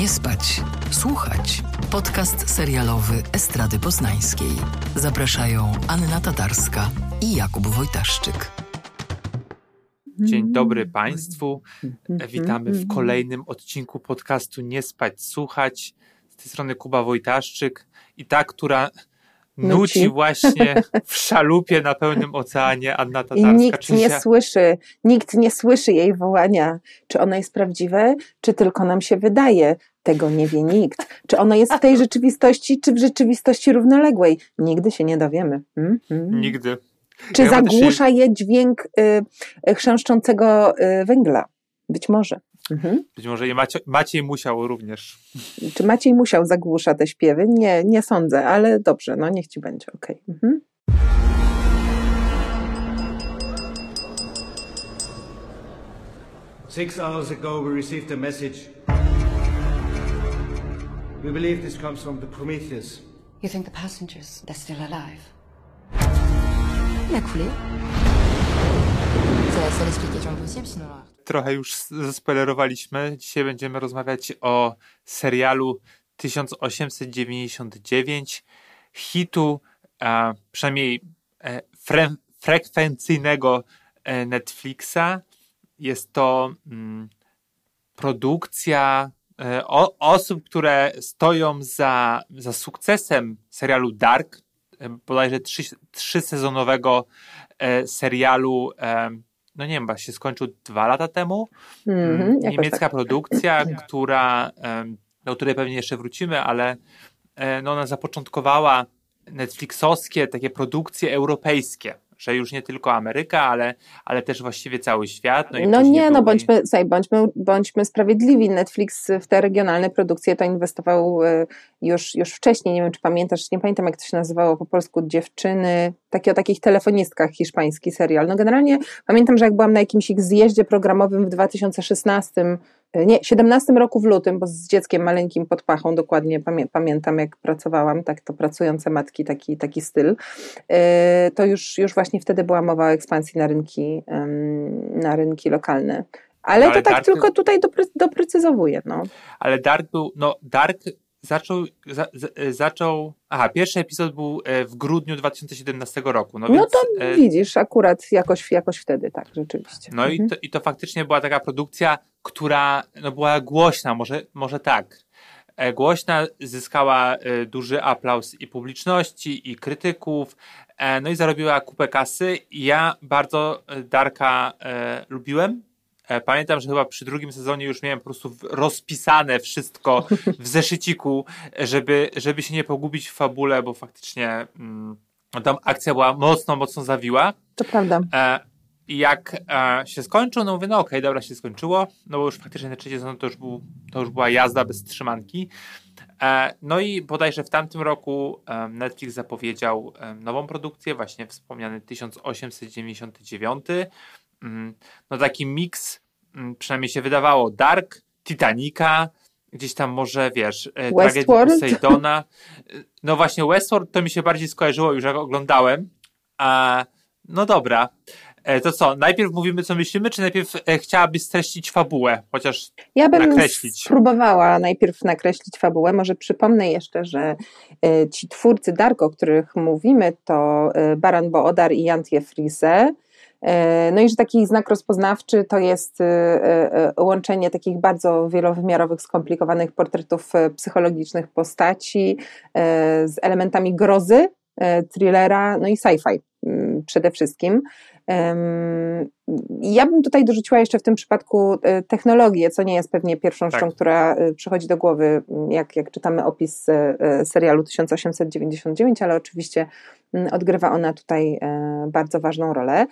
Nie spać, słuchać. Podcast serialowy Estrady Poznańskiej. Zapraszają Anna Tatarska i Jakub Wojtaszczyk. Dzień dobry Państwu. Witamy w kolejnym odcinku podcastu Nie spać, słuchać. Z tej strony Kuba Wojtaszczyk i ta, która nuci, nuci właśnie w szalupie na pełnym oceanie Anna Tatarska. I nikt nie słyszy, nikt nie słyszy jej wołania. Czy ono jest prawdziwe, czy tylko nam się wydaje? Tego nie wie nikt. Czy ono jest w tej rzeczywistości, czy w rzeczywistości równoległej? Nigdy się nie dowiemy. Mm -hmm. Nigdy. Czy ja zagłusza się... je dźwięk y, y, chrzęszczącego y, węgla? Być może. Mhm. Być może i Maciej, Maciej musiał również. Czy Maciej musiał zagłusza te śpiewy? Nie, nie sądzę, ale dobrze, no niech ci będzie, okej. Okay. Mhm. Six hours ago we received a message. We believe this comes from the Prometheus. You think the passengers, they're still alive? Il a coulé. C'est la l'explication possible, sinon trochę już zaspoilerowaliśmy. Dzisiaj będziemy rozmawiać o serialu 1899, hitu a, przynajmniej e, fre, frekwencyjnego e, Netflixa. Jest to mm, produkcja e, o, osób, które stoją za, za sukcesem serialu Dark, bodajże trzy, trzysezonowego serialu no nie wiem, chyba się skończył dwa lata temu. Mm, Niemiecka tak. produkcja, która, do której pewnie jeszcze wrócimy, ale e, no ona zapoczątkowała Netflixowskie takie produkcje europejskie że już nie tylko Ameryka, ale, ale też właściwie cały świat. No, no nie, no bądźmy, słuchaj, bądźmy, bądźmy sprawiedliwi. Netflix w te regionalne produkcje to inwestował e, już, już wcześniej. Nie wiem, czy pamiętasz, nie pamiętam jak to się nazywało po polsku, dziewczyny, takie o takich telefonistkach, hiszpański serial. No generalnie pamiętam, że jak byłam na jakimś ich zjeździe programowym w 2016 nie, 17 roku w lutym, bo z dzieckiem maleńkim pod pachą, dokładnie pamię pamiętam jak pracowałam, tak to pracujące matki, taki, taki styl, e, to już, już właśnie wtedy była mowa o ekspansji na rynki, na rynki lokalne. Ale, Ale to tak tylko tutaj dopre doprecyzowuję. No. Ale Dark był, no Dark zaczął, za, zaczął. Aha, pierwszy epizod był e, w grudniu 2017 roku. No, no więc, to e, widzisz, akurat jakoś, jakoś wtedy, tak, rzeczywiście. No mhm. i, to, i to faktycznie była taka produkcja, która no, była głośna, może, może tak. E, głośna, zyskała duży aplauz i publiczności, i krytyków, no i zarobiła kupę kasy. Ja bardzo Darka lubiłem E, pamiętam, że chyba przy drugim sezonie już miałem po prostu rozpisane wszystko w zeszyciku, żeby, żeby się nie pogubić w fabule, bo faktycznie mm, tam akcja była mocno, mocno zawiła. To prawda. E, I jak e, się skończył, no mówię, no okej, okay, dobra, się skończyło, no bo już faktycznie na trzeci sezon to już, był, to już była jazda bez trzymanki. E, no i bodajże w tamtym roku e, Netflix zapowiedział e, nową produkcję, właśnie wspomniany 1899, Mm, no taki miks, przynajmniej się wydawało, Dark, Titanica, gdzieś tam może, wiesz, e, Westworld? Poseidona. No właśnie Westworld to mi się bardziej skojarzyło już jak oglądałem. A, no dobra. E, to co, najpierw mówimy, co myślimy, czy najpierw e, chciałabyś streścić fabułę, chociaż Ja bym nakreślić. spróbowała najpierw nakreślić fabułę. Może przypomnę jeszcze, że ci twórcy Dark, o których mówimy, to Baran Boodar i Jantje Frise. E, no i że taki znak rozpoznawczy to jest e, e, łączenie takich bardzo wielowymiarowych, skomplikowanych portretów psychologicznych postaci z elementami grozy, thrillera, no i sci-fi mm, przede wszystkim. Ja bym tutaj dorzuciła jeszcze w tym przypadku technologię, co nie jest pewnie pierwszą tak. rzeczą, która przychodzi do głowy, jak, jak czytamy opis serialu 1899, ale oczywiście odgrywa ona tutaj bardzo ważną rolę.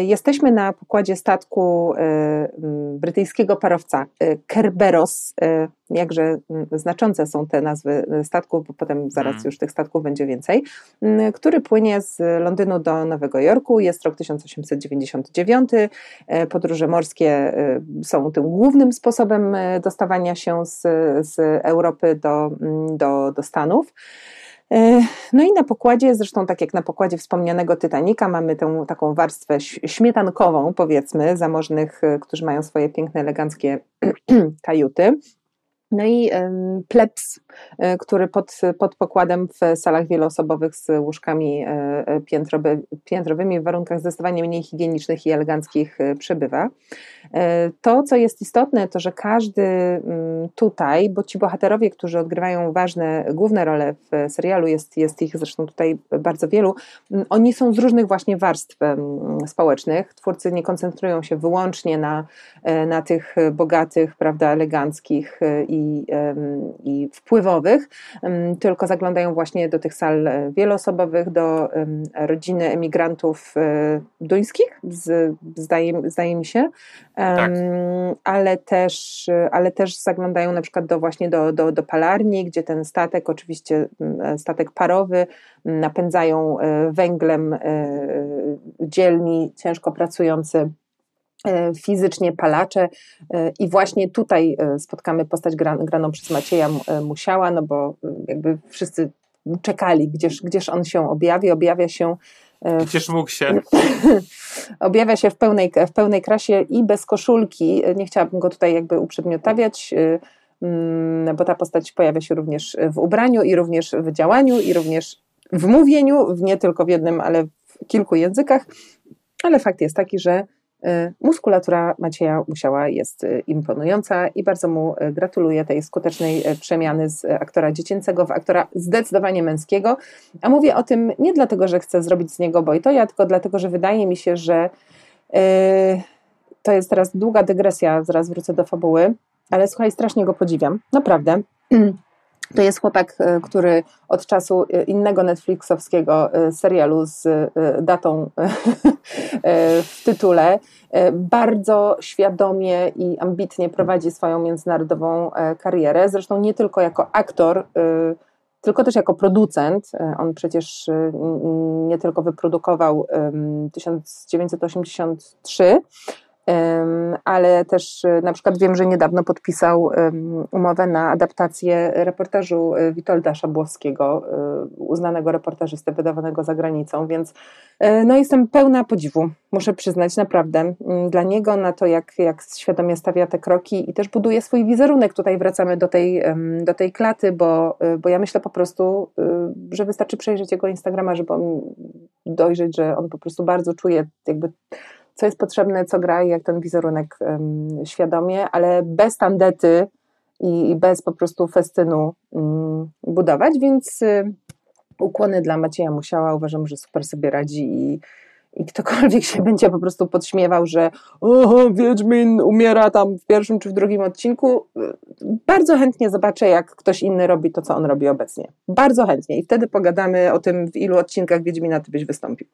Jesteśmy na pokładzie statku brytyjskiego parowca Kerberos, jakże znaczące są te nazwy statków, bo potem zaraz hmm. już tych statków będzie więcej, który płynie z Londynu do Nowego Jorku. Jest rok 1899. E, podróże morskie e, są tym głównym sposobem e, dostawania się z, z Europy do, mm, do, do Stanów. No i na pokładzie, zresztą tak jak na pokładzie wspomnianego Titanica, mamy tę taką warstwę śmietankową, powiedzmy, zamożnych, którzy mają swoje piękne, eleganckie kajuty. No i plebs, e, który pod, pod pokładem w salach wieloosobowych z łóżkami e, e, piętrowy, piętrowymi w warunkach zdecydowanie mniej higienicznych i eleganckich przebywa. To, co jest istotne, to że każdy mm, tutaj, bo ci bohaterowie, którzy odgrywają ważne, główne role w serialu, jest, jest ich zresztą tutaj bardzo wielu, mm, oni są z różnych właśnie warstw społecznych. Twórcy nie koncentrują się wyłącznie na, na tych bogatych, prawda, eleganckich i i, wpływowych, tylko zaglądają właśnie do tych sal e, wieloosobowych, do rodziny emigrantów e, duńskich, zdaje, zdaje mi się, tak. ale, też, ale też zaglądają na przykład do właśnie do, do, do palarni, gdzie ten statek, oczywiście e, statek parowy, napędzają węglem dzielni, ciężko pracujący fizycznie palacze e, i właśnie tutaj e, spotkamy postać graną przez Macieja Musiała, no bo jakby wszyscy czekali, gdzież, gdzież on się objawi, objawia się Gdzież mógł się. objawia się w pełnej, w pełnej krasie i bez koszulki. Nie chciałabym go tutaj jakby uprzedmiotawiać, mm, bo ta postać pojawia się również w ubraniu i również w działaniu i również w mówieniu, nie tylko w jednym, ale w kilku językach. Ale fakt jest taki, że muskulatura Macieja Musiała jest y, imponująca i bardzo mu y, gratuluję tej skutecznej przemiany z aktora dziecięcego w aktora zdecydowanie męskiego. A mówię o tym nie dlatego, że chcę zrobić z niego bojtoja, tylko dlatego, że wydaje mi się, że to jest teraz długa dygresja, zaraz wrócę do fabuły, ale słuchaj, strasznie go podziwiam, naprawdę. To jest chłopak, e, który od czasu e, innego Netflixowskiego e, serialu z datą w tytule bardzo świadomie i ambitnie prowadzi swoją międzynarodową karierę. Zresztą nie tylko jako aktor, tylko też jako producent. On przecież nie tylko wyprodukował 1983 ale też e, na przykład wiem, że niedawno podpisał umowę na adaptację reportażu e, Witolda Szabłowskiego, e, uznanego reportażystę wydawanego za granicą, więc no jestem pełna podziwu, muszę przyznać, naprawdę, dla niego na to, jak, jak świadomie stawia te kroki i też buduje swój wizerunek. Tutaj wracamy do tej, do tej klaty, bo, bo ja myślę po prostu, że wystarczy przejrzeć jego Instagrama, żeby dojrzeć, że on po prostu bardzo czuje jakby co jest potrzebne, co gra i jak ten wizerunek um, świadomie, ale bez tandety i, i bez po prostu festynu um, budować, więc y, ukłony dla Macieja Musiała, uważam, że super sobie radzi i, i ktokolwiek się będzie po prostu podśmiewał, że oho, Wiedźmin umiera tam w pierwszym czy w drugim odcinku, bardzo chętnie zobaczę, jak ktoś inny robi to, co on robi obecnie. Bardzo chętnie i wtedy pogadamy o tym, w ilu odcinkach Wiedźmina ty byś wystąpił.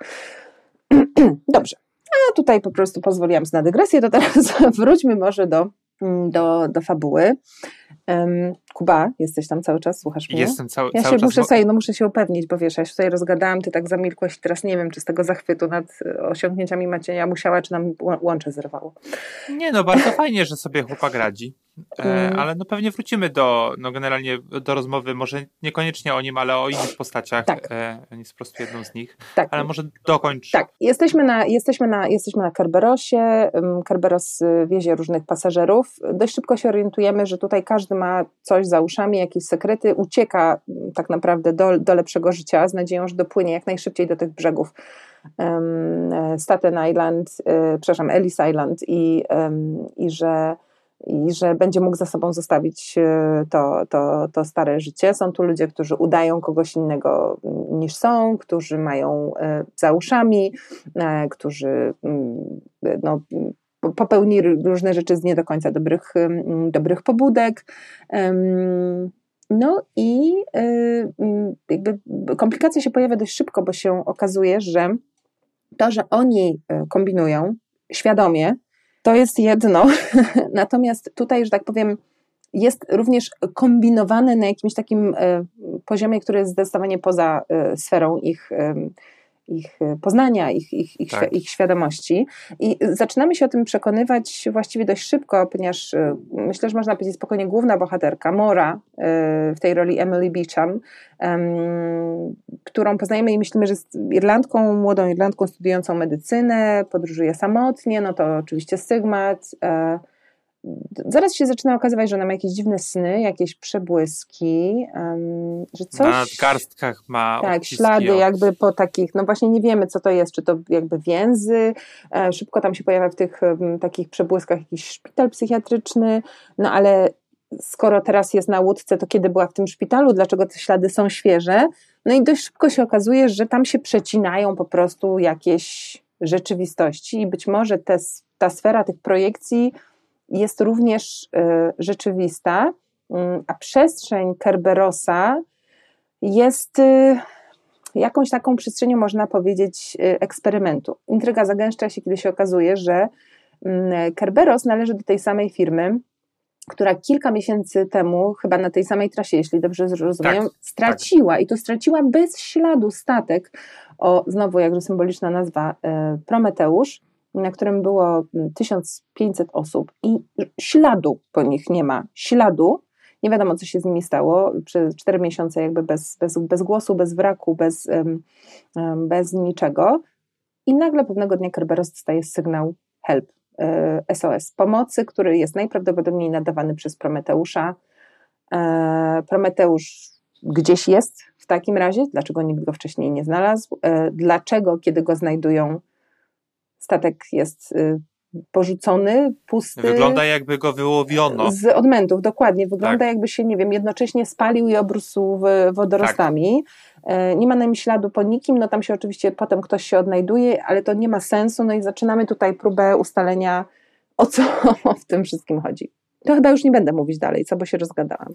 Dobrze. A tutaj po prostu pozwoliłam na dygresję, to teraz wróćmy może do, mm, do, do fabuły. Kuba, jesteś tam cały czas, słuchasz mnie? Jestem cały, ja cały się. Muszę sobie, no muszę się upewnić, bo wiesz, ja się tutaj rozgadałam, ty tak zamilkłeś i teraz nie wiem, czy z tego zachwytu nad osiągnięciami Macieja musiała, czy nam łącze zerwało. Nie no, bardzo fajnie, że sobie chłopak radzi. E, mm. ale no pewnie wrócimy do, no generalnie do rozmowy, może niekoniecznie o nim, ale o innych postaciach. Tak. E, on jest po prostu jedną z nich. Tak. Ale może dokończ. Tak, jesteśmy na, jesteśmy na, jesteśmy na Kerberosie. Kerberos wiezie różnych pasażerów. Dość szybko się orientujemy, że tutaj każdy ma coś za uszami, jakieś sekrety, ucieka tak naprawdę do, do lepszego życia z nadzieją, że dopłynie jak najszybciej do tych brzegów um, Staten Island, e, przepraszam, Ellis Island i, i że i że będzie mógł za sobą zostawić e, to, to, to stare życie. Są tu ludzie, którzy udają kogoś innego mm, niż są, którzy mają e, za uszami, e, którzy mm, no, popełnili różne rzeczy z nie do końca dobrych, dobrych pobudek. No i jakby komplikacja się pojawia dość szybko, bo się okazuje, że to, że oni kombinują świadomie, to jest jedno. Natomiast tutaj, że tak powiem, jest również kombinowane na jakimś takim poziomie, który jest zdecydowanie poza sferą ich ich e, poznania, ich, ich, ich, tak. ich świadomości. I zaczynamy się o tym przekonywać właściwie dość szybko, ponieważ e, myślę, że można powiedzieć spokojnie główna bohaterka, Mora, e, w tej roli Emily Beecham, którą poznajemy i myślimy, że jest Irlandką, młodą Irlandką studiującą medycynę, podróżuje samotnie, no to oczywiście stygmat, zaraz się zaczyna okazywać, że ona ma jakieś dziwne sny, jakieś przebłyski, że coś... Na nadgarstkach ma Tak, ślady od... jakby po takich, no właśnie nie wiemy co to jest, czy to jakby więzy, e, szybko tam się pojawia w tych takich przebłyskach jakiś szpital psychiatryczny, no ale skoro teraz jest na łódce, to kiedy była w tym szpitalu, dlaczego te ślady są świeże? No i dość szybko się okazuje, że tam się przecinają po prostu jakieś rzeczywistości i być może te, ta sfera tych projekcji jest również y, rzeczywista, y, a przestrzeń Kerberosa jest y, jakąś taką przestrzenią, można powiedzieć, eksperymentu. Intryga zagęszcza się, kiedy się okazuje, że mm, Kerberos należy do tej samej firmy, która kilka miesięcy temu, chyba na tej samej trasie, jeśli dobrze zrozumiem, tak, straciła tak. i to straciła bez śladu statek o znowu jakże symboliczna nazwa Prometeusz, na którym było 1500 osób i śladu po nich nie ma. Śladu. Nie wiadomo, co się z nimi stało. Przez 4 miesiące jakby bez, bez, bez głosu, bez wraku, bez, bez niczego. I nagle pewnego dnia Kerberos dostaje sygnał help, SOS e, pomocy, który jest najprawdopodobniej nadawany przez Prometeusza. E, Prometeusz gdzieś jest w takim razie, dlaczego nikt go wcześniej nie znalazł, e, dlaczego kiedy go znajdują statek jest porzucony, pusty. Wygląda jakby go wyłowiono. Z odmętów, dokładnie. Wygląda tak. jakby się, nie wiem, jednocześnie spalił i obrósł wodorostami. Tak. Nie ma na nim śladu po nikim, no tam się oczywiście potem ktoś się odnajduje, ale to nie ma sensu, no i zaczynamy tutaj próbę ustalenia, o co w tym wszystkim chodzi. To chyba już nie będę mówić dalej, co, bo się rozgadałam.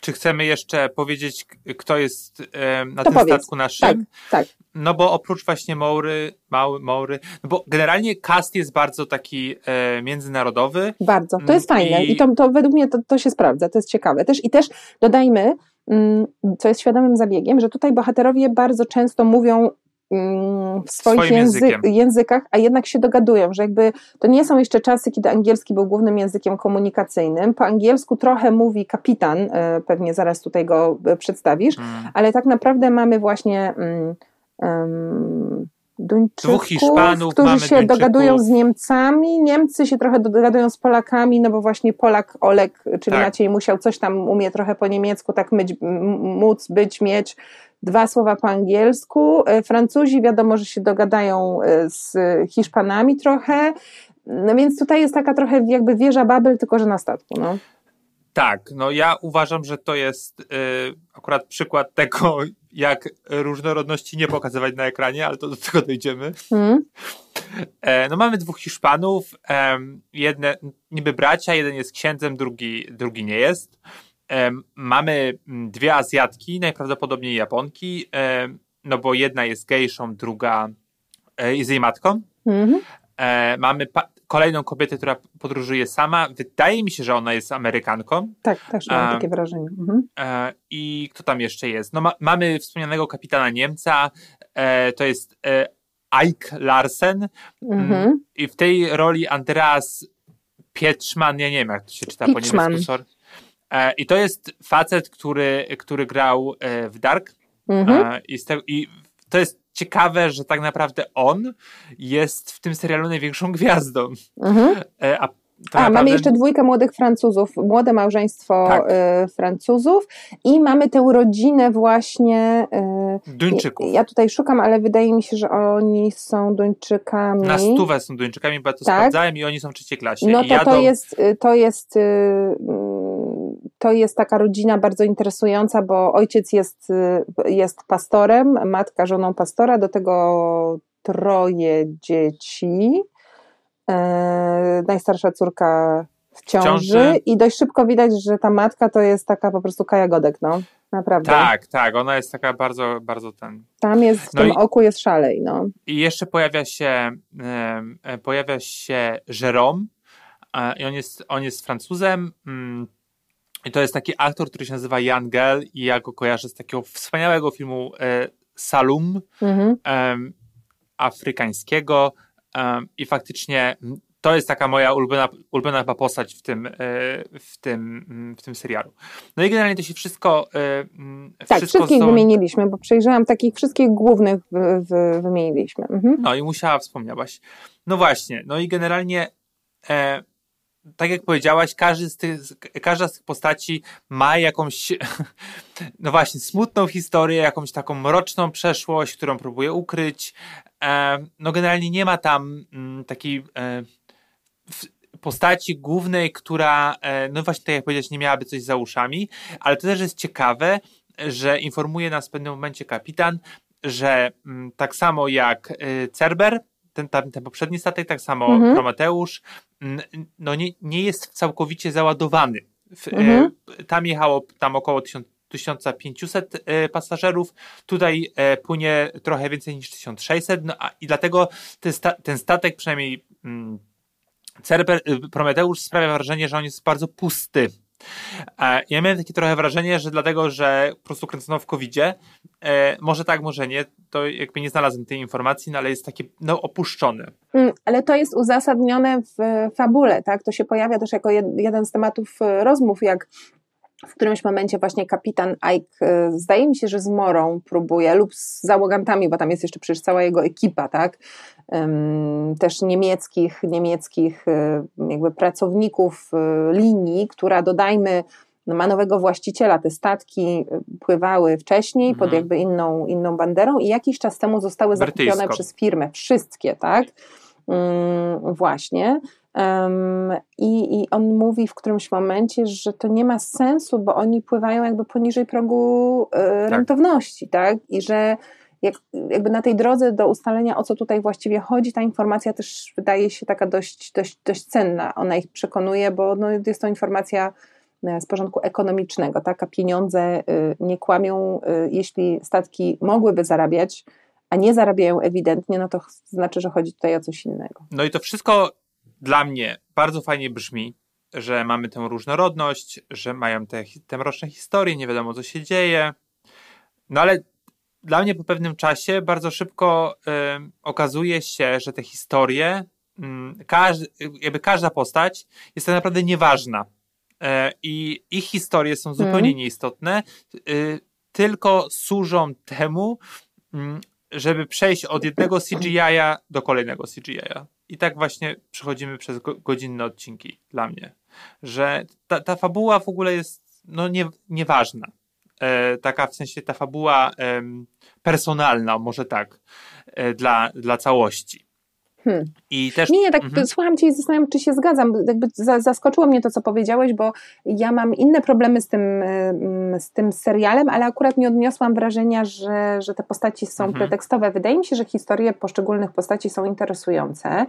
Czy chcemy jeszcze powiedzieć, kto jest na to tym powiedz. statku naszym? Tak, tak. No bo oprócz właśnie Maury, Mały, Maury, no bo generalnie cast jest bardzo taki e, międzynarodowy. Bardzo, to jest fajne i, i to, to według mnie to, to się sprawdza, to jest ciekawe. Też, I też dodajmy, mm, co jest świadomym zabiegiem, że tutaj bohaterowie bardzo często mówią w swoich język, językach, a jednak się dogadują, że jakby to nie są jeszcze czasy, kiedy angielski był głównym językiem komunikacyjnym. Po angielsku trochę mówi kapitan, e, pewnie zaraz tutaj go e, przedstawisz, hmm. ale tak naprawdę mamy właśnie um, Duńczyków, Hiszpanów, którzy się Duńczyków. dogadują z Niemcami, Niemcy się trochę dogadują z Polakami, no bo właśnie Polak Olek, czyli tak. Maciej musiał coś tam umie trochę po niemiecku, tak myć, móc, być, mieć, dwa słowa po angielsku. E, Francuzi wiadomo, że się dogadają e, z Hiszpanami trochę. No więc tutaj jest taka trochę jakby wieża Babel, tylko że na statku. No. Tak, no ja uważam, że to jest y, akurat przykład tego, jak różnorodności nie pokazywać na ekranie, ale to do tego dojdziemy. Mm. E, no mamy dwóch Hiszpanów, e, jedne niby bracia, jeden jest księdzem, drugi, drugi nie jest. Mamy mm, dwie Azjatki, najprawdopodobniej Japonki, no bo jedna jest gejszą, druga e, jest jej matką. Mhm. E, mamy kolejną kobietę, która podróżuje sama. Wydaje mi się, że ona jest Amerykanką. Tak, też mam takie wrażenie. Mhm. E, I kto tam jeszcze jest? No ma, mamy wspomnianego kapitana Niemca, to jest Ike Larsen. Mhm. Mm, I w tej roli Andreas Pietrzman, ja nie wiem jak to się czyta Pieczman. po niemiecku. E, I to jest facet, który, który grał e, w Dark. Mhm. E, I, te, I to jest ciekawe, że tak naprawdę on jest w tym serialu największą gwiazdą. Mhm. A a, naprawdę... mamy jeszcze dwójkę młodych Francuzów, młode małżeństwo tak. y, Francuzów i mamy tę rodzinę właśnie y, Duńczyków. Ja, ja, tutaj szukam, ale wydaje mi się, że oni są Duńczykami. Na stówę są Duńczykami, bo ja to tak? sprawdzałem i oni są w trzeciej klasie. No to, jadą... to jest, to jest y, to jest taka rodzina bardzo interesująca, bo ojciec jest, jest pastorem, matka żoną pastora, do tego troje dzieci. E, najstarsza córka w ciąży, ciąży, i dość szybko widać, że ta matka to jest taka po prostu Kaja Godek, no. Naprawdę. Tak, tak, ona jest taka bardzo, bardzo ten... Tam jest, w no tym i, oku jest szalej, no. I jeszcze pojawia się, e, pojawia się Jérôme e, i on jest, on jest Francuzem, mm, i to jest taki aktor, który się nazywa Jan Gell i ja go kojarzę z takiego wspaniałego filmu e, Salum, mhm. e, afrykańskiego e, i faktycznie to jest taka moja ulubiona, ulubiona postać w tym, e, w, tym, w tym serialu. No i generalnie to się wszystko. E, tak, wszystko wszystkich są... wymieniliśmy, bo przejrzałam takich wszystkich głównych w, w, wymieniliśmy. Mhm. No i musiała, wspomniałaś. No właśnie, no i generalnie e, tak jak powiedziałaś, każdy z tych, każda z tych postaci ma jakąś, no właśnie, smutną historię, jakąś taką mroczną przeszłość, którą próbuje ukryć. E, no generalnie nie ma tam mm, takiej e, postaci głównej, która, e, no właśnie tak jak powiedziałeś, nie miałaby coś za uszami, ale to też jest ciekawe, że informuje nas w pewnym momencie kapitan, że mm, tak samo jak Cerber, ten, ten, ten poprzedni statek, tak samo mhm. Prometeusz, no nie, nie jest całkowicie załadowany. Mhm. Tam jechało tam około 1000 1500 e, pasażerów, tutaj e, płynie trochę więcej niż 1600 no, a, i dlatego ten, sta, ten statek, przynajmniej mm, Cerber, y, Prometeusz sprawia wrażenie, że on jest bardzo pusty. Ja miałem takie trochę wrażenie, że dlatego, że po prostu kręcono w COVID-zie, e, może tak, może nie, to jakby nie znalazłem tej informacji, no ale jest taki no, opuszczony. Mm, ale to jest uzasadnione w fabule, tak? To się pojawia też jako jeden z tematów e, rozmów, jak w którymś momencie właśnie kapitan Ike, e, zdaje mi się, że z Morą próbuje, lub z załogantami, bo tam jest jeszcze przecież cała jego ekipa, tak? też niemieckich, niemieckich e, jakby pracowników e, linii, która dodajmy ma nowego właściciela. Te statki pływały wcześniej mhm. pod jakby inną, inną banderą i jakiś czas temu zostały zakupione przez firmę. Wszystkie, tak? właśnie. Um, i, I on mówi w którymś momencie, że to nie ma sensu, bo oni pływają jakby poniżej progu y, rentowności, tak? I że jak, jakby na tej drodze do ustalenia, o co tutaj właściwie chodzi, ta informacja też wydaje się taka dość, dość, dość cenna. Ona ich przekonuje, bo no, jest to informacja e, z porządku ekonomicznego, tak? A pieniądze y, nie kłamią. Y, jeśli statki mogłyby zarabiać, a nie zarabiają ewidentnie, no to znaczy, że chodzi tutaj o coś innego. No i to wszystko dla mnie bardzo fajnie brzmi, że mamy tę różnorodność, że mają te, te mroczne historie, nie wiadomo co się dzieje. No ale dla mnie po pewnym czasie bardzo szybko y, okazuje się, że te historie, y, każdy, jakby każda postać jest tak naprawdę nieważna. Y, I ich historie są zupełnie mm. nieistotne, y, tylko służą temu, mm, żeby przejść od jednego CGI-a do kolejnego CGI-a. I tak właśnie przechodzimy przez go, godzinne odcinki dla mnie. Że ta, ta fabuła w ogóle jest no, nie, nieważna. E, taka w sensie ta fabuła e, personalna, może tak, e, dla, dla całości. Hmm. I też... Nie, nie, tak mhm. słucham Cię i zastanawiam, czy się zgadzam. Jakby zaskoczyło mnie to, co powiedziałeś, bo ja mam inne problemy z tym, z tym serialem, ale akurat nie odniosłam wrażenia, że, że te postaci są mhm. pretekstowe. Wydaje mi się, że historie poszczególnych postaci są interesujące.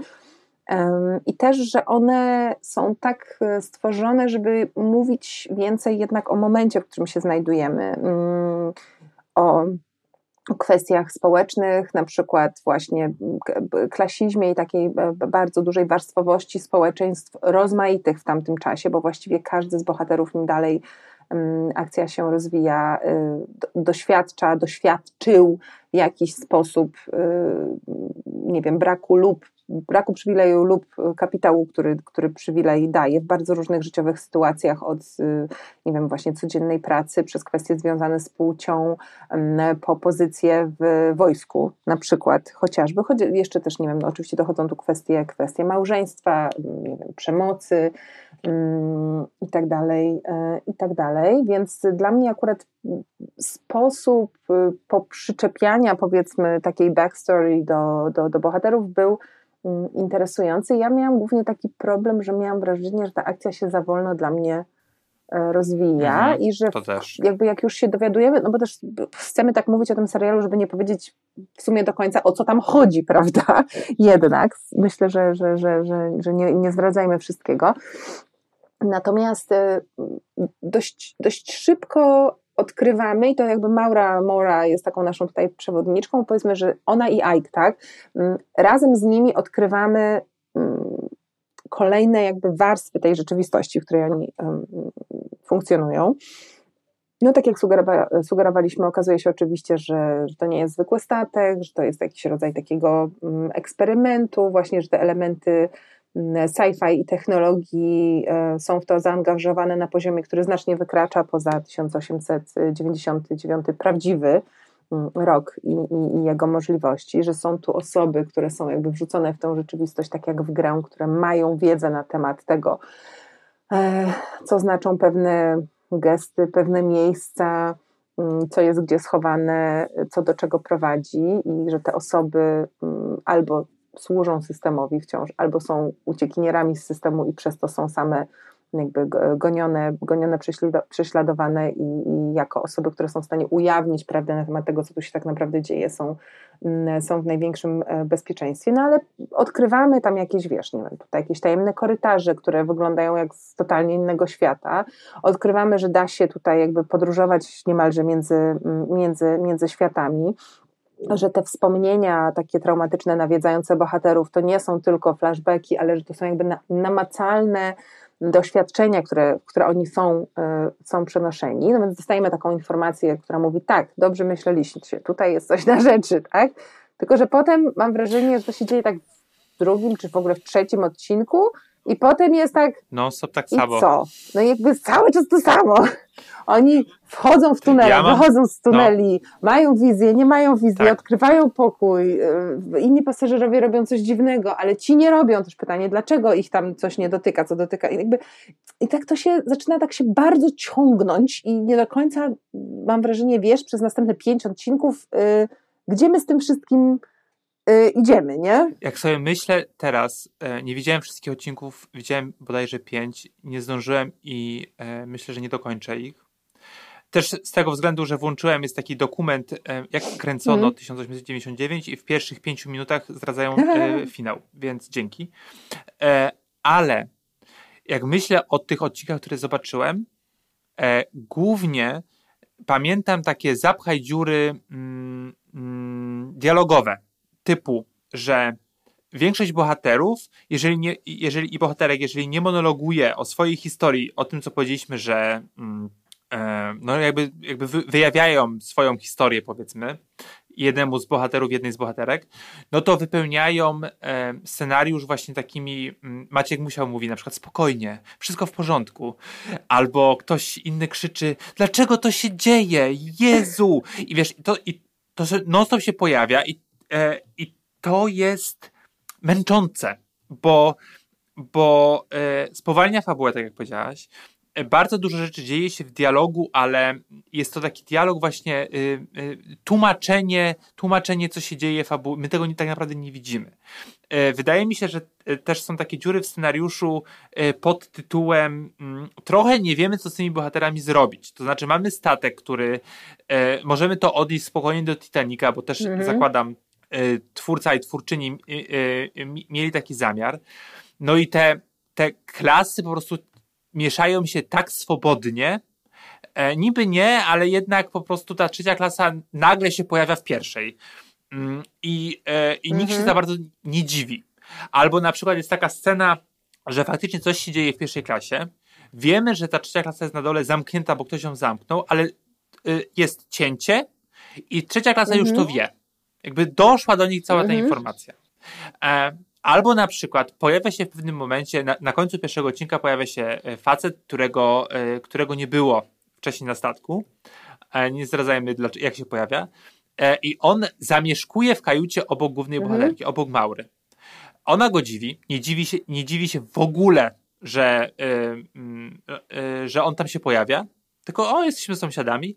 I też, że one są tak e, stworzone, żeby mówić więcej jednak o momencie, w którym się znajdujemy. Mm, o o kwestiach społecznych, na przykład właśnie klasizmie i takiej bardzo dużej warstwowości społeczeństw rozmaitych w tamtym czasie, bo właściwie każdy z bohaterów im dalej akcja się rozwija, y, doświadcza, doświadczył w jakiś sposób, y, nie wiem, braku lub braku przywileju lub kapitału, który, który przywilej daje w bardzo różnych życiowych sytuacjach, od nie wiem, właśnie codziennej pracy, przez kwestie związane z płcią, po pozycję w wojsku na przykład, chociażby, choć jeszcze też, nie wiem, no oczywiście dochodzą tu kwestie, kwestie małżeństwa, nie wiem, przemocy i tak dalej, e, i tak dalej, więc dla mnie akurat sposób poprzyczepiania powiedzmy takiej backstory do, do, do bohaterów był Mm, interesujący. Ja miałam głównie taki problem, że miałam wrażenie, że ta akcja się za wolno dla mnie e, rozwija mhm, i że jakby jak już się dowiadujemy, no bo też chcemy tak mówić o tym serialu, żeby nie powiedzieć w sumie do końca o co tam chodzi, prawda? Jednak myślę, że, że, że, że, że nie, nie zdradzajmy wszystkiego. Natomiast e, dość, dość szybko odkrywamy, i to jakby Maura Mora jest taką naszą tutaj przewodniczką, powiedzmy, że ona i Ike, tak, mm, razem z nimi odkrywamy mm, kolejne jakby warstwy tej rzeczywistości, w której oni funkcjonują. No tak jak sugerowa sugerowaliśmy, okazuje się oczywiście, że, że to nie jest zwykły statek, że to jest jakiś rodzaj takiego mm, eksperymentu, właśnie, że te elementy sci-fi i technologii e, są w to zaangażowane na poziomie, który znacznie wykracza poza 1899 prawdziwy mm, rok i, i, i, jego możliwości, że są tu osoby, które są jakby wrzucone w tą rzeczywistość, tak jak w grę, które mają wiedzę na temat tego, e, co znaczą pewne gesty, pewne miejsca, mm, co jest gdzie schowane, co do czego prowadzi, i że te osoby mm, albo służą systemowi wciąż, albo są uciekinierami z systemu i przez to są same jakby gonione, gonione prześladowane i, i, jako osoby, które są w stanie ujawnić prawdę na temat tego, co tu się tak naprawdę dzieje, są, mm, są w największym e, bezpieczeństwie. No ale odkrywamy tam jakieś, wiesz, nie wiem, tutaj jakieś tajemne korytarze, które wyglądają jak z totalnie innego świata. Odkrywamy, że da się tutaj jakby podróżować niemalże między, między, między światami że te wspomnienia takie traumatyczne, nawiedzające bohaterów, to nie są tylko flashbacki, ale że to są jakby namacalne doświadczenia, które, które oni są, e, są przenoszeni. No więc dostajemy taką informację, która mówi, tak, dobrze myśleliście, tutaj jest coś na rzeczy, tak? Tylko, że potem mam wrażenie, że to się dzieje tak w drugim, czy w ogóle w trzecim odcinku, i potem jest tak. No, stop tak samo. co? No jakby cały czas to samo. Oni wchodzą w tunele, ja mam... wychodzą z tuneli, no. mają wizję, nie mają wizji, tak. odkrywają pokój. Y, inni pasażerowie robią coś dziwnego, ale ci nie robią. Też pytanie, dlaczego ich tam coś nie dotyka, co dotyka. I, jakby, i tak to się zaczyna tak się bardzo ciągnąć i nie do końca, mam wrażenie, wiesz, przez następne pięć odcinków, yy, gdzie my z tym wszystkim yy, idziemy, nie? Jak sobie myślę teraz, yy, nie widziałem wszystkich odcinków, widziałem bodajże pięć, nie zdążyłem i e, myślę, że nie dokończę ich. Też z tego względu, że włączyłem, jest taki dokument, e, jak kręcono mm. 1899 i w pierwszych pięciu minutach zdradzają finał, więc dzięki. Ale jak myślę o tych odcinkach, które zobaczyłem, głównie pamiętam takie zapchaj dziury mm, mm, dialogowe, typu, że większość bohaterów, jeżeli, nie, jeżeli i bohaterek, jeżeli nie monologuje o swojej historii, o tym, co powiedzieliśmy, że mm, E, no jakby, jakby wyjawiają swoją historię, powiedzmy, jednemu z bohaterów, jednej z bohaterek, no to wypełniają e, scenariusz właśnie takimi, mm, Maciek Musiał mówi na przykład spokojnie, wszystko w porządku, albo ktoś inny krzyczy, dlaczego to się dzieje, Jezu! I wiesz, to, i to non stop się pojawia i, i to jest męczące, bo, bo e, spowalnia fabułę, tak jak powiedziałaś, bardzo dużo rzeczy dzieje się w dialogu, ale jest to taki dialog właśnie, y, y, tłumaczenie, tłumaczenie, co się dzieje fabuły. My tego nie, tak naprawdę nie widzimy. Wydaje mi się, że też są takie dziury w scenariuszu pod tytułem mm, trochę nie wiemy, co z tymi bohaterami zrobić. To znaczy mamy statek, który możemy to odnieść spokojnie do Titanica, bo też mhm. zakładam twórca i twórczyni mieli taki zamiar. No i te, te klasy po prostu mieszają się tak swobodnie, e, niby nie, ale jednak po prostu ta trzecia klasa nagle się pojawia w pierwszej. Mm, I, e, i mhm. nikt się mhm. za bardzo nie dziwi. Albo na przykład jest taka scena, że faktycznie coś się dzieje w pierwszej klasie. Wiemy, że ta trzecia klasa jest na dole zamknięta, bo ktoś ją zamknął, ale jest cięcie i trzecia klasa mhm. już to mhm. wie. Jakby doszła do nich cała ta mhm. informacja. E, Albo na przykład pojawia się w pewnym momencie, na, na końcu pierwszego odcinka pojawia się e, facet, którego, e, którego nie było wcześniej na statku. E, nie zdradzajmy, jak się pojawia. I on zamieszkuje w kajucie obok głównej mhm. bohaterki, obok Maury. Ona go dziwi, nie dziwi się, nie dziwi się w ogóle, że, że on tam się pojawia, tylko o, jesteśmy sąsiadami.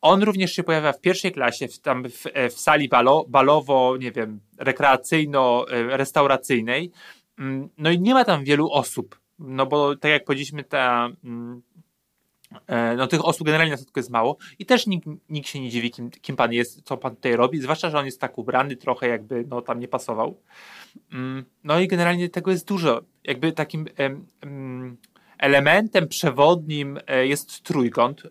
On również się pojawia w pierwszej klasie, w, tam w, e, w sali balo, balowo, nie wiem, rekreacyjno-restauracyjnej. Mm, no i nie ma tam wielu osób, no bo tak jak powiedzieliśmy, ta, mm, e, no tych osób generalnie na statku jest mało i też nikt, nikt się nie dziwi, kim, kim pan jest, co pan tutaj robi, zwłaszcza, że on jest tak ubrany, trochę jakby no, tam nie pasował. Mm, no i generalnie tego jest dużo. Jakby takim elementem przewodnim e, jest trójkąt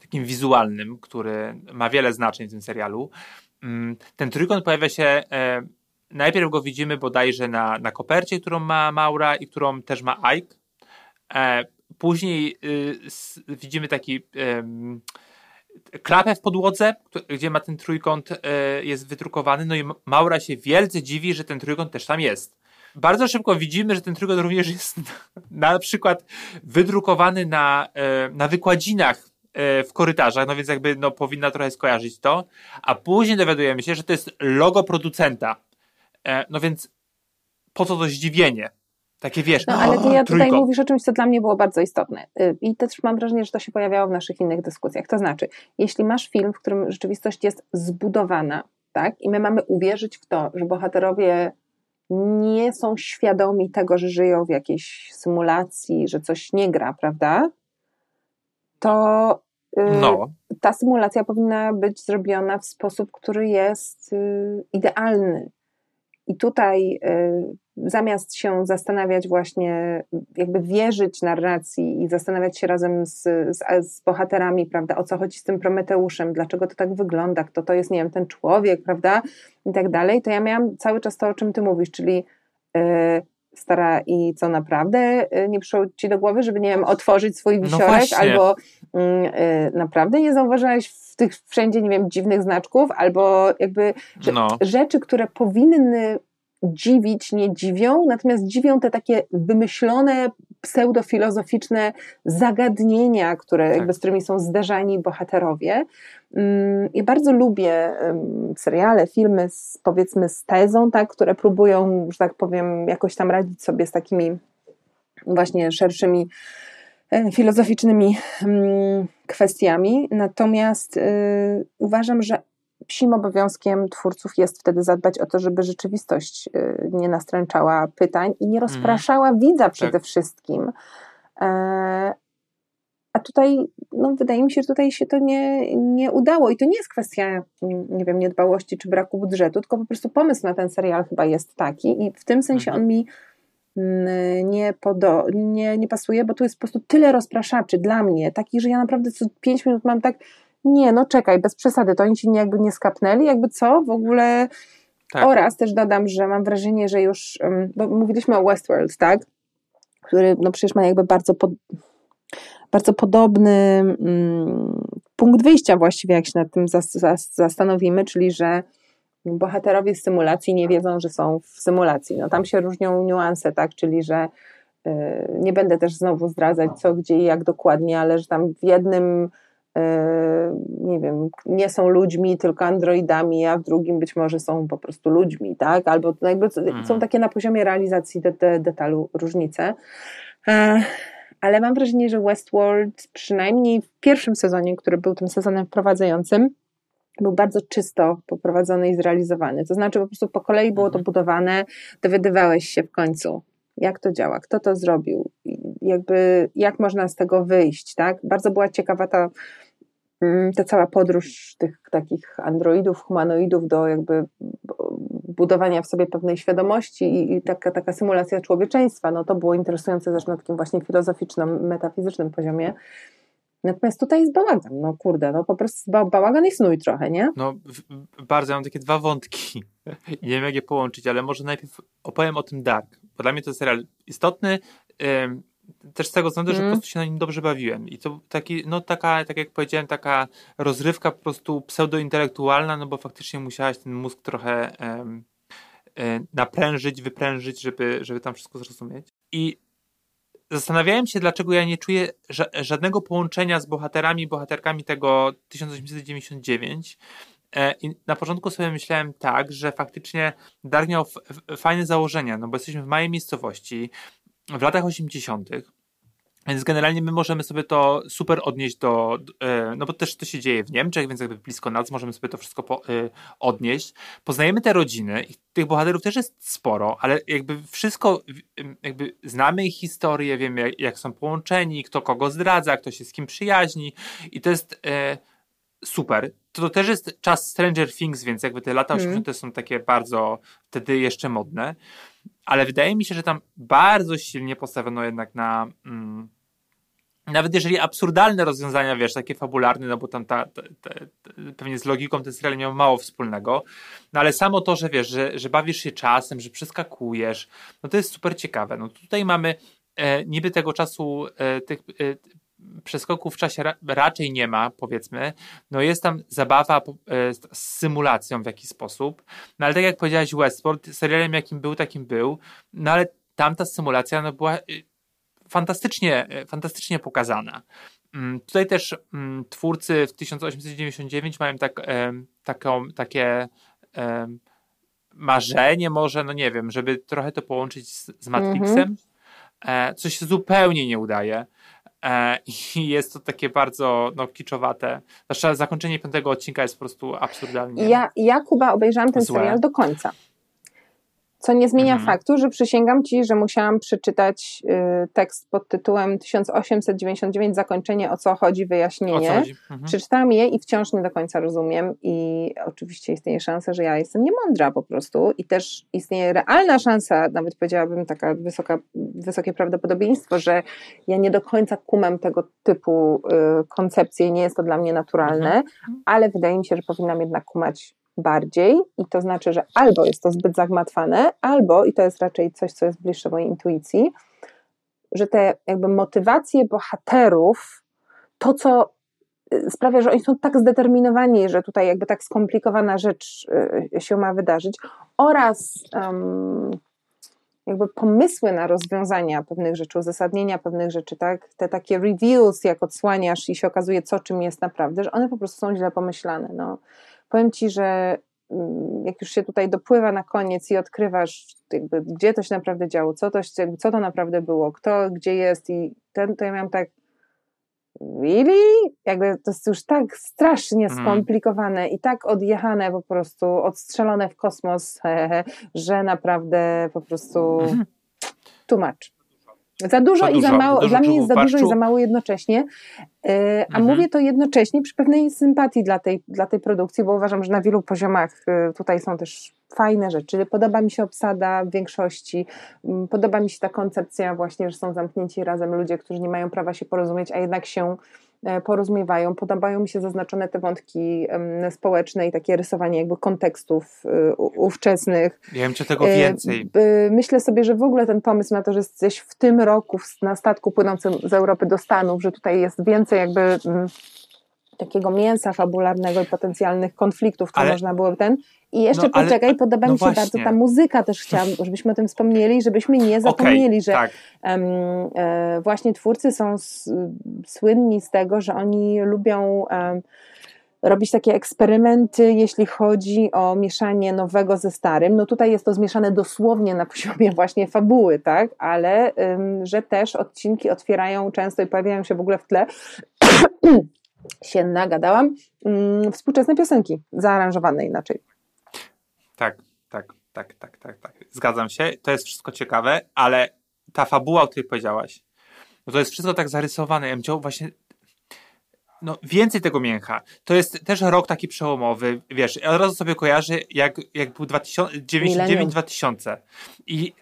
takim wizualnym, który ma wiele znaczeń w tym serialu. Mm, ten trójkąt pojawia się, e, najpierw go widzimy bodajże na, na kopercie, którą ma Maura i którą też ma Ike. E, później y, widzimy taki klapę w podłodze, gdzie ma ten trójkąt, e, jest wydrukowany, no i Maura się wielce dziwi, że ten trójkąt też tam jest. Bardzo szybko widzimy, że ten trójkąt również jest na przykład wydrukowany na, na wykładzinach e, w korytarzach, no więc jakby no, powinna trochę skojarzyć to, a później dowiadujemy się, że to jest logo producenta. E, no więc po co to zdziwienie? Takie wiesz, no, ale ty ja tutaj mówisz o czymś, co dla mnie było bardzo istotne. Y, I też mam wrażenie, że to się pojawiało w naszych innych dyskusjach. To znaczy, jeśli masz film, w którym rzeczywistość jest zbudowana, tak, i my mamy uwierzyć w to, że bohaterowie nie są świadomi tego, że żyją w jakiejś symulacji, że coś nie gra, prawda? To y, no. ta symulacja powinna być zrobiona w sposób, który jest y, idealny. I tutaj y, zamiast się zastanawiać właśnie, jakby wierzyć narracji i zastanawiać się razem z, z, z, bohaterami, prawda, o co chodzi z tym Prometeuszem, dlaczego to tak wygląda, kto to jest, nie wiem, ten człowiek, prawda, i tak dalej, to ja miałam cały czas to, o czym ty mówisz, czyli yy, stara i co naprawdę yy, nie przyszło ci do głowy, żeby, nie wiem, otworzyć swój no wisiorek, no albo naprawdę nie zauważyłeś w tych wszędzie, nie wiem, dziwnych znaczków, albo jakby no. rzeczy, które powinny dziwić nie dziwią, natomiast dziwią te takie wymyślone, pseudofilozoficzne zagadnienia, które, tak. jakby, z którymi są zderzani bohaterowie. Mm, I bardzo lubię seriale, filmy z, powiedzmy z tezą, tak, które próbują, że tak powiem, jakoś tam radzić sobie z takimi właśnie szerszymi filozoficznymi mm, kwestiami. Natomiast y, uważam, że psim obowiązkiem twórców jest wtedy zadbać o to, żeby rzeczywistość y, nie nastręczała pytań i nie mhm. rozpraszała mm. widza tak. przede tak. wszystkim. E, a tutaj, no, wydaje mi się, że tutaj się to nie, nie udało i to nie jest kwestia, nie wiem, niedbałości czy braku budżetu, tylko po prostu pomysł na ten serial chyba jest taki i w tym sensie mhm. on mi mm, nie, podo, nie, nie pasuje, bo tu jest po prostu tyle rozpraszaczy dla mnie, takich, że ja naprawdę co 5 minut mam tak nie, no czekaj, bez przesady, to oni ci jakby nie skapnęli, jakby co w ogóle. Tak. Oraz też dodam, że mam wrażenie, że już, bo mówiliśmy o Westworld, tak? Który no przecież ma jakby bardzo, pod, bardzo podobny mm, punkt wyjścia właściwie, jak się nad tym zas, zas, zastanowimy, czyli że bohaterowie z symulacji nie wiedzą, że są w symulacji. No tam się różnią niuanse, tak? Czyli że y, nie będę też znowu zdradzać co, gdzie i jak dokładnie, ale że tam w jednym E, nie wiem, nie są ludźmi, tylko androidami, a w drugim być może są po prostu ludźmi, tak? Albo jakby mhm. są takie na poziomie realizacji de, de, detalu różnice. E, ale mam wrażenie, że Westworld, przynajmniej w pierwszym sezonie, który był tym sezonem wprowadzającym, był bardzo czysto poprowadzony i zrealizowany. To znaczy, po prostu po kolei było to mhm. budowane, dowiadywałeś się w końcu, jak to działa, kto to zrobił, jakby jak można z tego wyjść, tak? Bardzo była ciekawa ta, mm, ta cała podróż tych takich androidów, humanoidów do jakby budowania w sobie pewnej świadomości i, taka, taka symulacja człowieczeństwa, no to było interesujące zresztą na takim właśnie filozoficznym, metafizycznym poziomie. Natomiast tutaj jest bałagan, no kurde, no po prostu bałagan i snój trochę, nie? No bardzo, mam takie dwa wątki. Nie wiem jak je połączyć, ale może najpierw opowiem o tym Dark, bo dla mnie to jest serial istotny, też z tego względu, mm. że po mhm. prostu się na nim dobrze bawiłem. I to taki, no taka, tak jak powiedziałem, taka rozrywka po prostu pseudointelektualna, no bo faktycznie musiałaś ten mózg trochę um, naprężyć, wyprężyć, żeby, żeby tam wszystko zrozumieć. I zastanawiałem się, dlaczego ja nie czuję ża żadnego połączenia z bohaterami, bohaterkami tego 1899. E, I na początku sobie myślałem tak, że faktycznie Dark miał fajne założenia, no bo jesteśmy w małej miejscowości, w latach 80. Więc generalnie my możemy sobie to super odnieść do, e, no bo też to się dzieje w Niemczech, więc jakby blisko nas możemy sobie to wszystko po, e, odnieść. Poznajemy te rodziny i tych bohaterów też jest sporo, ale jakby wszystko, jakby znamy ich historię, wiemy jak, jak są połączeni, kto kogo zdradza, kto się z kim przyjaźni i to jest e, super. To, to też jest czas Stranger Things, więc jakby te lata 80. Mm. są takie bardzo wtedy jeszcze modne ale wydaje mi się, że tam bardzo silnie postawiono jednak na. Mm, nawet jeżeli absurdalne rozwiązania, wiesz, takie fabularne, no bo tam ta, ta, ta, pewnie z logiką ten serial miał mało wspólnego, no ale samo to, że wiesz, że, że bawisz się czasem, że przeskakujesz, no to jest super ciekawe. No tutaj mamy e, niby tego czasu, e, tych, e, przeskoków w czasie ra raczej nie ma, powiedzmy. No jest tam zabawa e, z symulacją w jakiś sposób. No ale tak jak powiedziałeś, Westworld serialem jakim był, takim był. No ale tamta symulacja no, była e, fantastycznie, e, fantastycznie pokazana. mm, tutaj też mm, twórcy w 1899 mają tak, e, taką, takie e, marzenie może, no nie wiem, żeby trochę to połączyć z, z Matrixem, mm -hmm. co się zupełnie nie udaje. E, I jest to takie bardzo no, kiczowate. Zwłaszcza zakończenie piątego odcinka jest po prostu absurdalnie. Ja, ja Kuba, obejrzałam ten złe. serial do końca. Co nie zmienia mhm. faktu, że przysięgam ci, że musiałam przeczytać y, tekst pod tytułem 1899 zakończenie, o co chodzi, wyjaśnienie. Co chodzi? Mhm. Przeczytałam je i wciąż nie do końca rozumiem. I oczywiście istnieje szansa, że ja jestem niemądra po prostu. I też istnieje realna szansa, nawet powiedziałabym taka wysoka, wysokie prawdopodobieństwo, że ja nie do końca kumam tego typu y, koncepcje i nie jest to dla mnie naturalne, mhm. ale wydaje mi się, że powinnam jednak kumać bardziej i to znaczy, że albo jest to zbyt zagmatwane, albo, i to jest raczej coś, co jest bliższe mojej intuicji, że te jakby motywacje bohaterów, to co y, sprawia, że oni są tak zdeterminowani, że tutaj jakby tak skomplikowana rzecz y, się ma wydarzyć oraz um, jakby pomysły na rozwiązania pewnych rzeczy, uzasadnienia pewnych rzeczy, tak, te takie reviews, jak odsłaniasz i się okazuje, co czym jest naprawdę, że one po prostu są źle pomyślane. No powiem Ci, że mm, jak już się tutaj dopływa na koniec i odkrywasz, jakby, gdzie to się naprawdę działo, co to, jakby, co to naprawdę było, kto gdzie jest i ten, to ja miałam tak really? Jakby to jest już tak strasznie mhm. skomplikowane i tak odjechane po prostu, odstrzelone w kosmos, że naprawdę po prostu too much. Za dużo za i za mało. Dla mnie jest za dużo i za mało jednocześnie. E, a mhm. mówię to jednocześnie przy pewnej sympatii dla tej, dla tej produkcji, bo uważam, że na wielu poziomach e, tutaj są też fajne rzeczy. Podoba mi się obsada w większości. Mm, podoba mi się ta koncepcja właśnie, że są zamknięci razem ludzie, którzy nie mają prawa się porozumieć, a jednak się porozumiewają. Podobają mi się zaznaczone te wątki społeczne i takie rysowanie jakby kontekstów e, ówczesnych. Wiem, czy tego e, więcej. Myślę sobie, że w ogóle ten pomysł na to, że jesteś w tym roku na statku płynącym z Europy do Stanów, że tutaj jest więcej jakby mm, takiego mięsa fabularnego i potencjalnych konfliktów, które ale, można było ten. I jeszcze no, poczekaj, ale, podoba no mi się właśnie. bardzo ta muzyka też chciałam, żebyśmy o tym wspomnieli, żebyśmy nie zapomnieli, okay, że tak. um, e, właśnie twórcy są s, słynni z tego, że oni lubią um, robić takie eksperymenty, jeśli chodzi o mieszanie nowego ze starym. No tutaj jest to zmieszane dosłownie na poziomie właśnie fabuły, tak? Ale że też odcinki otwierają często i pojawiają się w ogóle w tle się nagadałam, mm, współczesne piosenki, zaaranżowane inaczej. Tak, tak, tak, tak, tak, tak. Zgadzam się, to jest wszystko ciekawe, ale ta fabuła, o której powiedziałaś, no to jest wszystko tak zarysowane. Ja bym chciał właśnie no, więcej tego mięcha. To jest też rok taki przełomowy, wiesz, ja od razu sobie kojarzę, jak, jak był 99-2000 i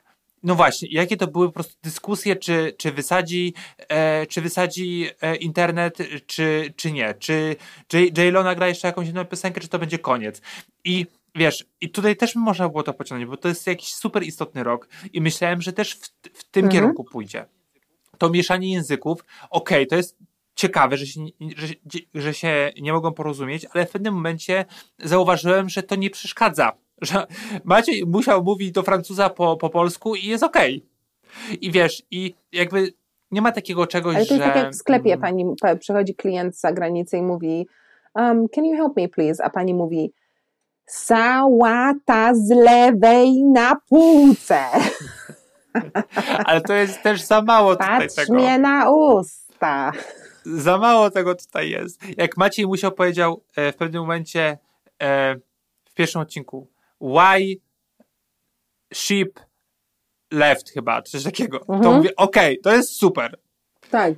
no właśnie, jakie to były po prostu dyskusje, czy, czy wysadzi, e, czy wysadzi e, internet, czy, czy nie, czy J-Lo nagra jeszcze jakąś inną piosenkę, czy to będzie koniec. I wiesz, i tutaj też można było to pociągnąć, bo to jest jakiś super istotny rok i myślałem, że też w, w tym mhm. kierunku pójdzie. To mieszanie języków, okej, okay, to jest ciekawe, że się, że, że się nie mogą porozumieć, ale w pewnym momencie zauważyłem, że to nie przeszkadza że Maciej musiał mówić do Francuza po, po polsku i jest okej. Okay. I wiesz, i jakby nie ma takiego czegoś, Ale to jest że... tak jak w sklepie mm. pani, przychodzi klient z zagranicy i mówi um, can you help me please? A pani mówi sałata z lewej na półce. Ale to jest też za mało tutaj Patrz tego. mnie na usta. Za mało tego tutaj jest. Jak Maciej musiał powiedział e, w pewnym momencie e, w pierwszym odcinku why sheep left chyba, coś takiego. Mhm. To mówię, okej, okay, to jest super. Tak.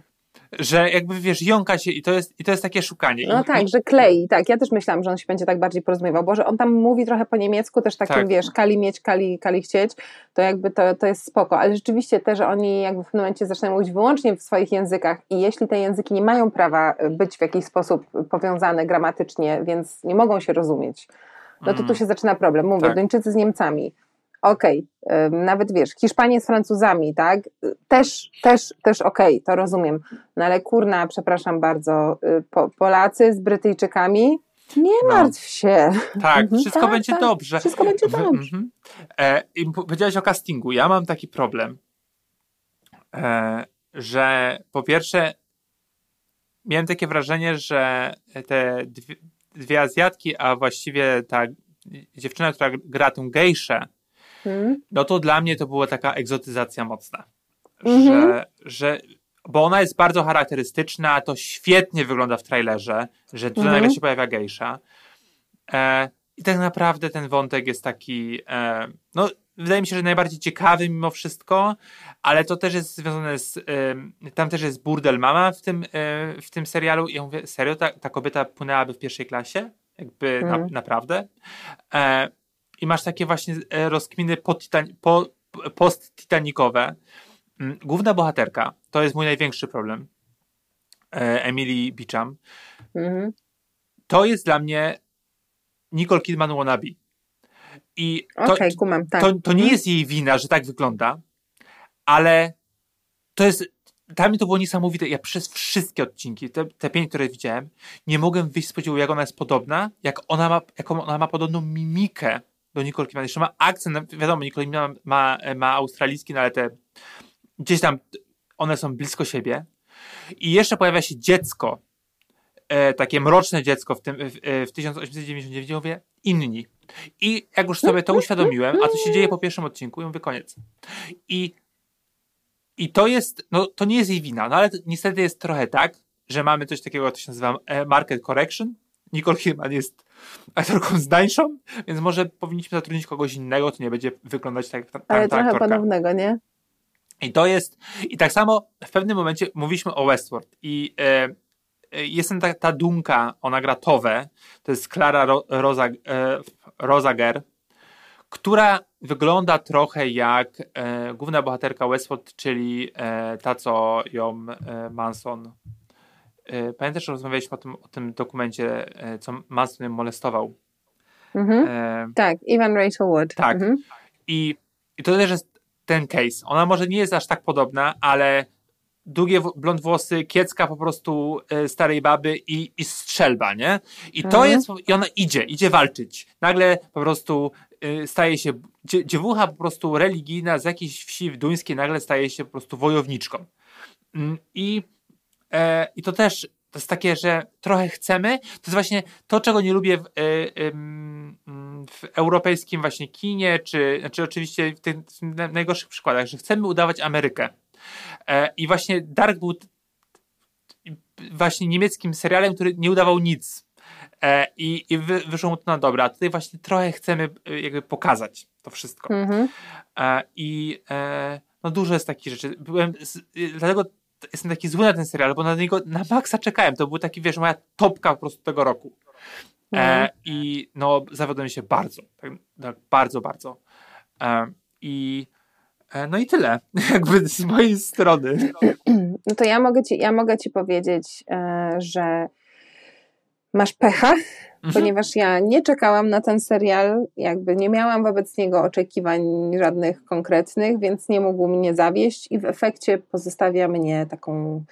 Że jakby wiesz, jąka się i to jest, i to jest takie szukanie. No I, tak, że klei, tak. Ja też myślałam, że on się będzie tak bardziej porozumiewał, bo że on tam mówi trochę po niemiecku, też takim, tak. wiesz, kali mieć, kali, kali chcieć, to jakby to, to jest spoko, ale rzeczywiście też oni jakby w pewnym momencie zaczynają mówić wyłącznie w swoich językach i jeśli te języki nie mają prawa być w jakiś sposób powiązane gramatycznie, więc nie mogą się rozumieć, no to tu mm. się zaczyna problem. Mówię, tak. Duńczycy z Niemcami. Okej, okay. nawet wiesz, Hiszpanie z Francuzami, tak? Też, też, też okej, okay, to rozumiem. No ale kurna, przepraszam bardzo, y, po, Polacy z Brytyjczykami, nie no. martw się. Tak, mhm, wszystko tak, będzie tak, dobrze. Wszystko będzie dobrze. Mhm. E, I powiedziałeś o castingu. Ja mam taki problem, e, że po pierwsze miałem takie wrażenie, że te dwie, dwie Azjatki, a właściwie ta dziewczyna, która gra tą gejszę, hmm. no to dla mnie to była taka egzotyzacja mocna. Mm -hmm. Że, że, bo ona jest bardzo charakterystyczna, to świetnie wygląda w trailerze, że tu mm -hmm. nagle się pojawia gejsza. E, I tak naprawdę ten wątek jest taki, e, no wydaje mi się, że najbardziej ciekawy mimo wszystko, ale to też jest związane z, y, tam też jest burdel mama w tym, y, w tym serialu i ja mówię, serio, ta, ta kobieta płynęłaby w pierwszej klasie? Jakby mm. na, mhm. naprawdę? E, I masz takie właśnie e, rozkminy po, post-titanikowe. Mm, główna bohaterka, to jest mój największy problem, e, Emily Beecham, mm. to jest dla mnie Nicole Kidman wannabe. I to, okay, kumam, tak. to, to nie mhm. jest jej wina, że tak wygląda, ale to jest. Dla mnie to było niesamowite. Ja przez wszystkie odcinki, te, te pięć, które widziałem, nie mogłem wyjść z podziału, jak ona jest podobna, jak ona ma, jaką ona ma podobną mimikę do Nicole Kidman. Jeszcze ma akcent, wiadomo, Nicole Kidman ma, ma, ma australijski, no ale te gdzieś tam one są blisko siebie. I jeszcze pojawia się dziecko, e, takie mroczne dziecko w, tym, w, w 1899, mówię, inni. I jak już sobie to uświadomiłem, a to się dzieje po pierwszym odcinku, i mówię koniec. I, i to jest, no to nie jest jej wina, no ale niestety jest trochę tak, że mamy coś takiego, co się nazywa e, market correction. Nicole Kidman jest aktorką zdańszą, więc może powinniśmy zatrudnić kogoś innego, to nie będzie wyglądać tak jak ta, Ale ta trochę aktorka. podobnego, nie? I to jest, i tak samo w pewnym momencie mówiliśmy o Westworld i e, e jestem ta, ta Dunka, ona gra Towę, to jest Clara Ro, Rosa, e, Rosager, która wygląda trochę jak e, główna bohaterka Westworld, czyli e, ta, co ją e, Manson. E, pamiętasz, że rozmawialiśmy o tym, o tym dokumencie, e, co Manson ją molestował? Mhm. tak, Evan Rachel Wood. Tak. Mhm. I, I to też jest ten case. Ona może nie jest aż tak podobna, ale długie blond włosy, kiecka po prostu e, starej baby i, i strzelba, nie? I to mhm. jest, i ona idzie, idzie walczyć. Nagle po prostu e, staje się, dziewucha po prostu religijna z jakiejś wsi w duńskiej nagle staje się po prostu wojowniczką. Mm, I, e, i to też, to jest takie, że trochę chcemy, to jest właśnie to, czego nie lubię w, w europejskim właśnie kinie, czy, znaczy oczywiście w tych najgorszych przykładach, że chcemy udawać Amerykę E, I właśnie Dark był właśnie niemieckim serialem, który nie udawał nic. E, I, i wy, wyszło mu to na dobre. A tutaj właśnie trochę chcemy e, jakby pokazać to wszystko. Mhm. I no dużo jest takich rzeczy. Byłem, dlatego jestem taki zły na ten serial, bo na niego na maksa czekałem. To był taki, wiesz, moja topka po prostu tego roku. Mhm. I no zawiodłem się bardzo. Tak, tak bardzo, bardzo. I E, no i tyle, jakby z mojej strony. No to ja mogę ci, ja mogę ci powiedzieć, e, że masz pecha, mhm. ponieważ ja nie czekałam na ten serial, jakby nie miałam wobec niego oczekiwań żadnych konkretnych, więc nie mógł mnie zawieść i w efekcie pozostawia mnie taką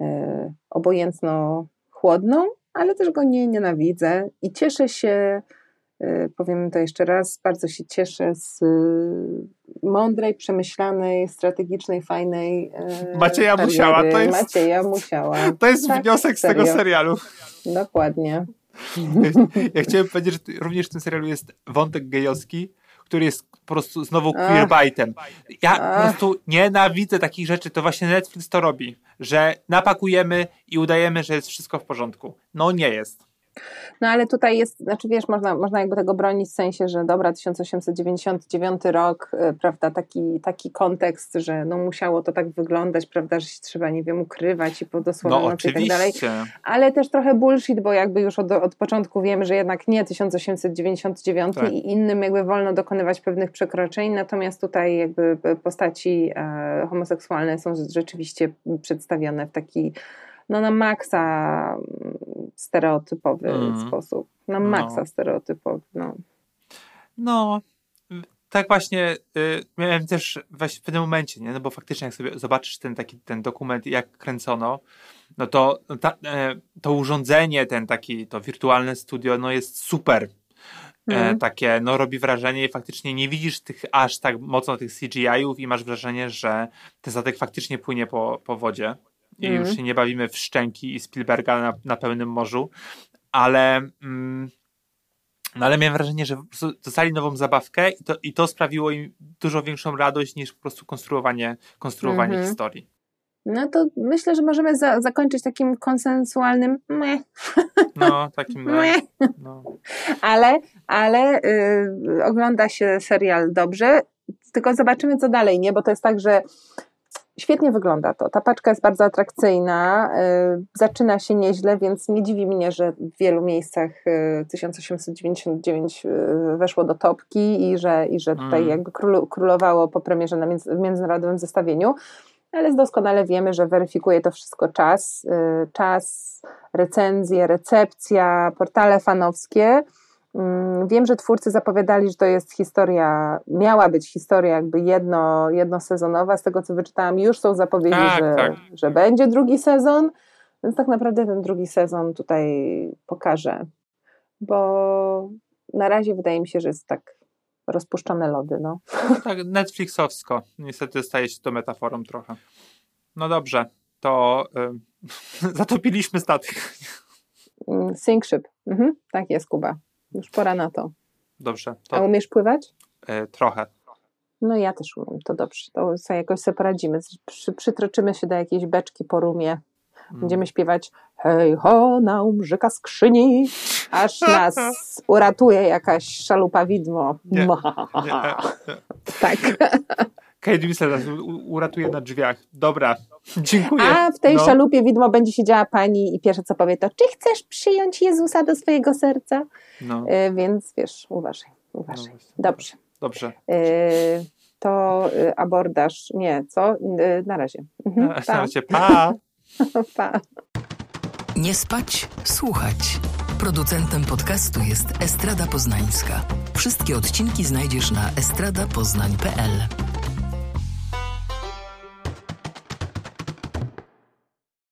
e, obojętno chłodną, ale też go nie nienawidzę i cieszę się powiem to jeszcze raz, bardzo się cieszę z y, mądrej, przemyślanej, strategicznej, fajnej. Y, Macieja kariery. Musiała. To jest, Macieja Musiała. To jest tak, wniosek z serio. tego serialu. Dokładnie. Ja, ja chciałem powiedzieć, że również w tym serialu jest wątek gejowski, który jest po prostu znowu queerbaitem. Ja Ach. po prostu nienawidzę takich rzeczy. To właśnie Netflix to robi, że napakujemy i udajemy, że jest wszystko w porządku. No nie jest. No ale tutaj jest, znaczy wiesz, można, można jakby tego bronić w sensie, że dobra, 1899 rok, y, prawda, taki, taki kontekst, że no musiało to tak wyglądać, prawda, że się trzeba, nie wiem, ukrywać i po dosłownie no, i tak dalej. Ale też trochę bullshit, bo jakby już od, od początku wiemy, że jednak nie 1899 tak. i innym jakby wolno dokonywać pewnych przekroczeń, natomiast tutaj jakby postaci e, homoseksualne są rzeczywiście przedstawione w taki no na maksa mm, stereotypowy mm. sposób. Na no. maksa stereotypowy, no. No, tak właśnie y, miałem też właśnie w pewnym momencie, nie? No bo faktycznie jak sobie zobaczysz ten taki ten dokument, jak kręcono, no to no ta, e, to urządzenie, ten taki, to wirtualne studio, no jest super. Mm. takie, no robi wrażenie i faktycznie nie widzisz tych aż tak mocno tych CGI-ów i masz wrażenie, że ten statek faktycznie płynie po, po wodzie. I mm. już mhm. się nie bawimy w Szczęki i Spielberga na, na pełnym morzu, ale mm, no ale miałem wrażenie, że dostali nową zabawkę i to, i to sprawiło im dużo większą radość niż po prostu konstruowanie, konstruowanie mm -hmm. historii. No to myślę, że możemy za zakończyć takim konsensualnym meh. No, takim meh. No. Ale, ale yy, ogląda się serial dobrze, tylko zobaczymy co dalej, nie? Bo to jest tak, że Świetnie wygląda to. Ta paczka jest bardzo atrakcyjna, y, zaczyna się nieźle, więc nie dziwi mnie, że w wielu miejscach 1899 y, y, weszło do topki i że, i że tutaj mm. jakby królowało po premierze na w międzynarodowym zestawieniu. Ale doskonale wiemy, że weryfikuje to wszystko czas, czas, recenzje, recepcja, portale fanowskie. Mm, wiem, że twórcy zapowiadali, że to jest historia, miała być historia jakby jedno, jednosezonowa. Z tego co wyczytałam, już są zapowiedzi, tak, że, tak. że będzie drugi sezon. Więc tak naprawdę ten drugi sezon tutaj pokaże. Bo na razie wydaje mi się, że jest tak rozpuszczone lody. No. no tak, Netflixowsko. Niestety staje się to metaforą trochę. No dobrze, to y, zatopiliśmy statek. Mm, sink ship. Mhm, tak jest, Kuba. Już pora na to. Dobrze. To... A umiesz pływać? E, trochę. No ja też umiem, to dobrze. To sobie jakoś sobie poradzimy. Przy, przytroczymy się do jakiejś beczki po rumie. Mm. Będziemy śpiewać hej ho, na umrzyka skrzyni, aż nas uratuje jakaś szalupa widmo. Nie, nie, nie, tak. Kate Winslet nas uratuje na drzwiach. Dobra, dziękuję. A w tej no. szalupie widmo będzie siedziała pani i pierwsze co powie to, czy chcesz przyjąć Jezusa do swojego serca? No. Y, więc wiesz, uważaj, uważaj. No Dobrze. Dobrze. Y, to y, abordaż, nie, co? Na razie. Mhm, na, na razie, pa. pa. Nie spać, słuchać. Producentem podcastu jest Estrada Poznańska. Wszystkie odcinki znajdziesz na estradapoznań.pl.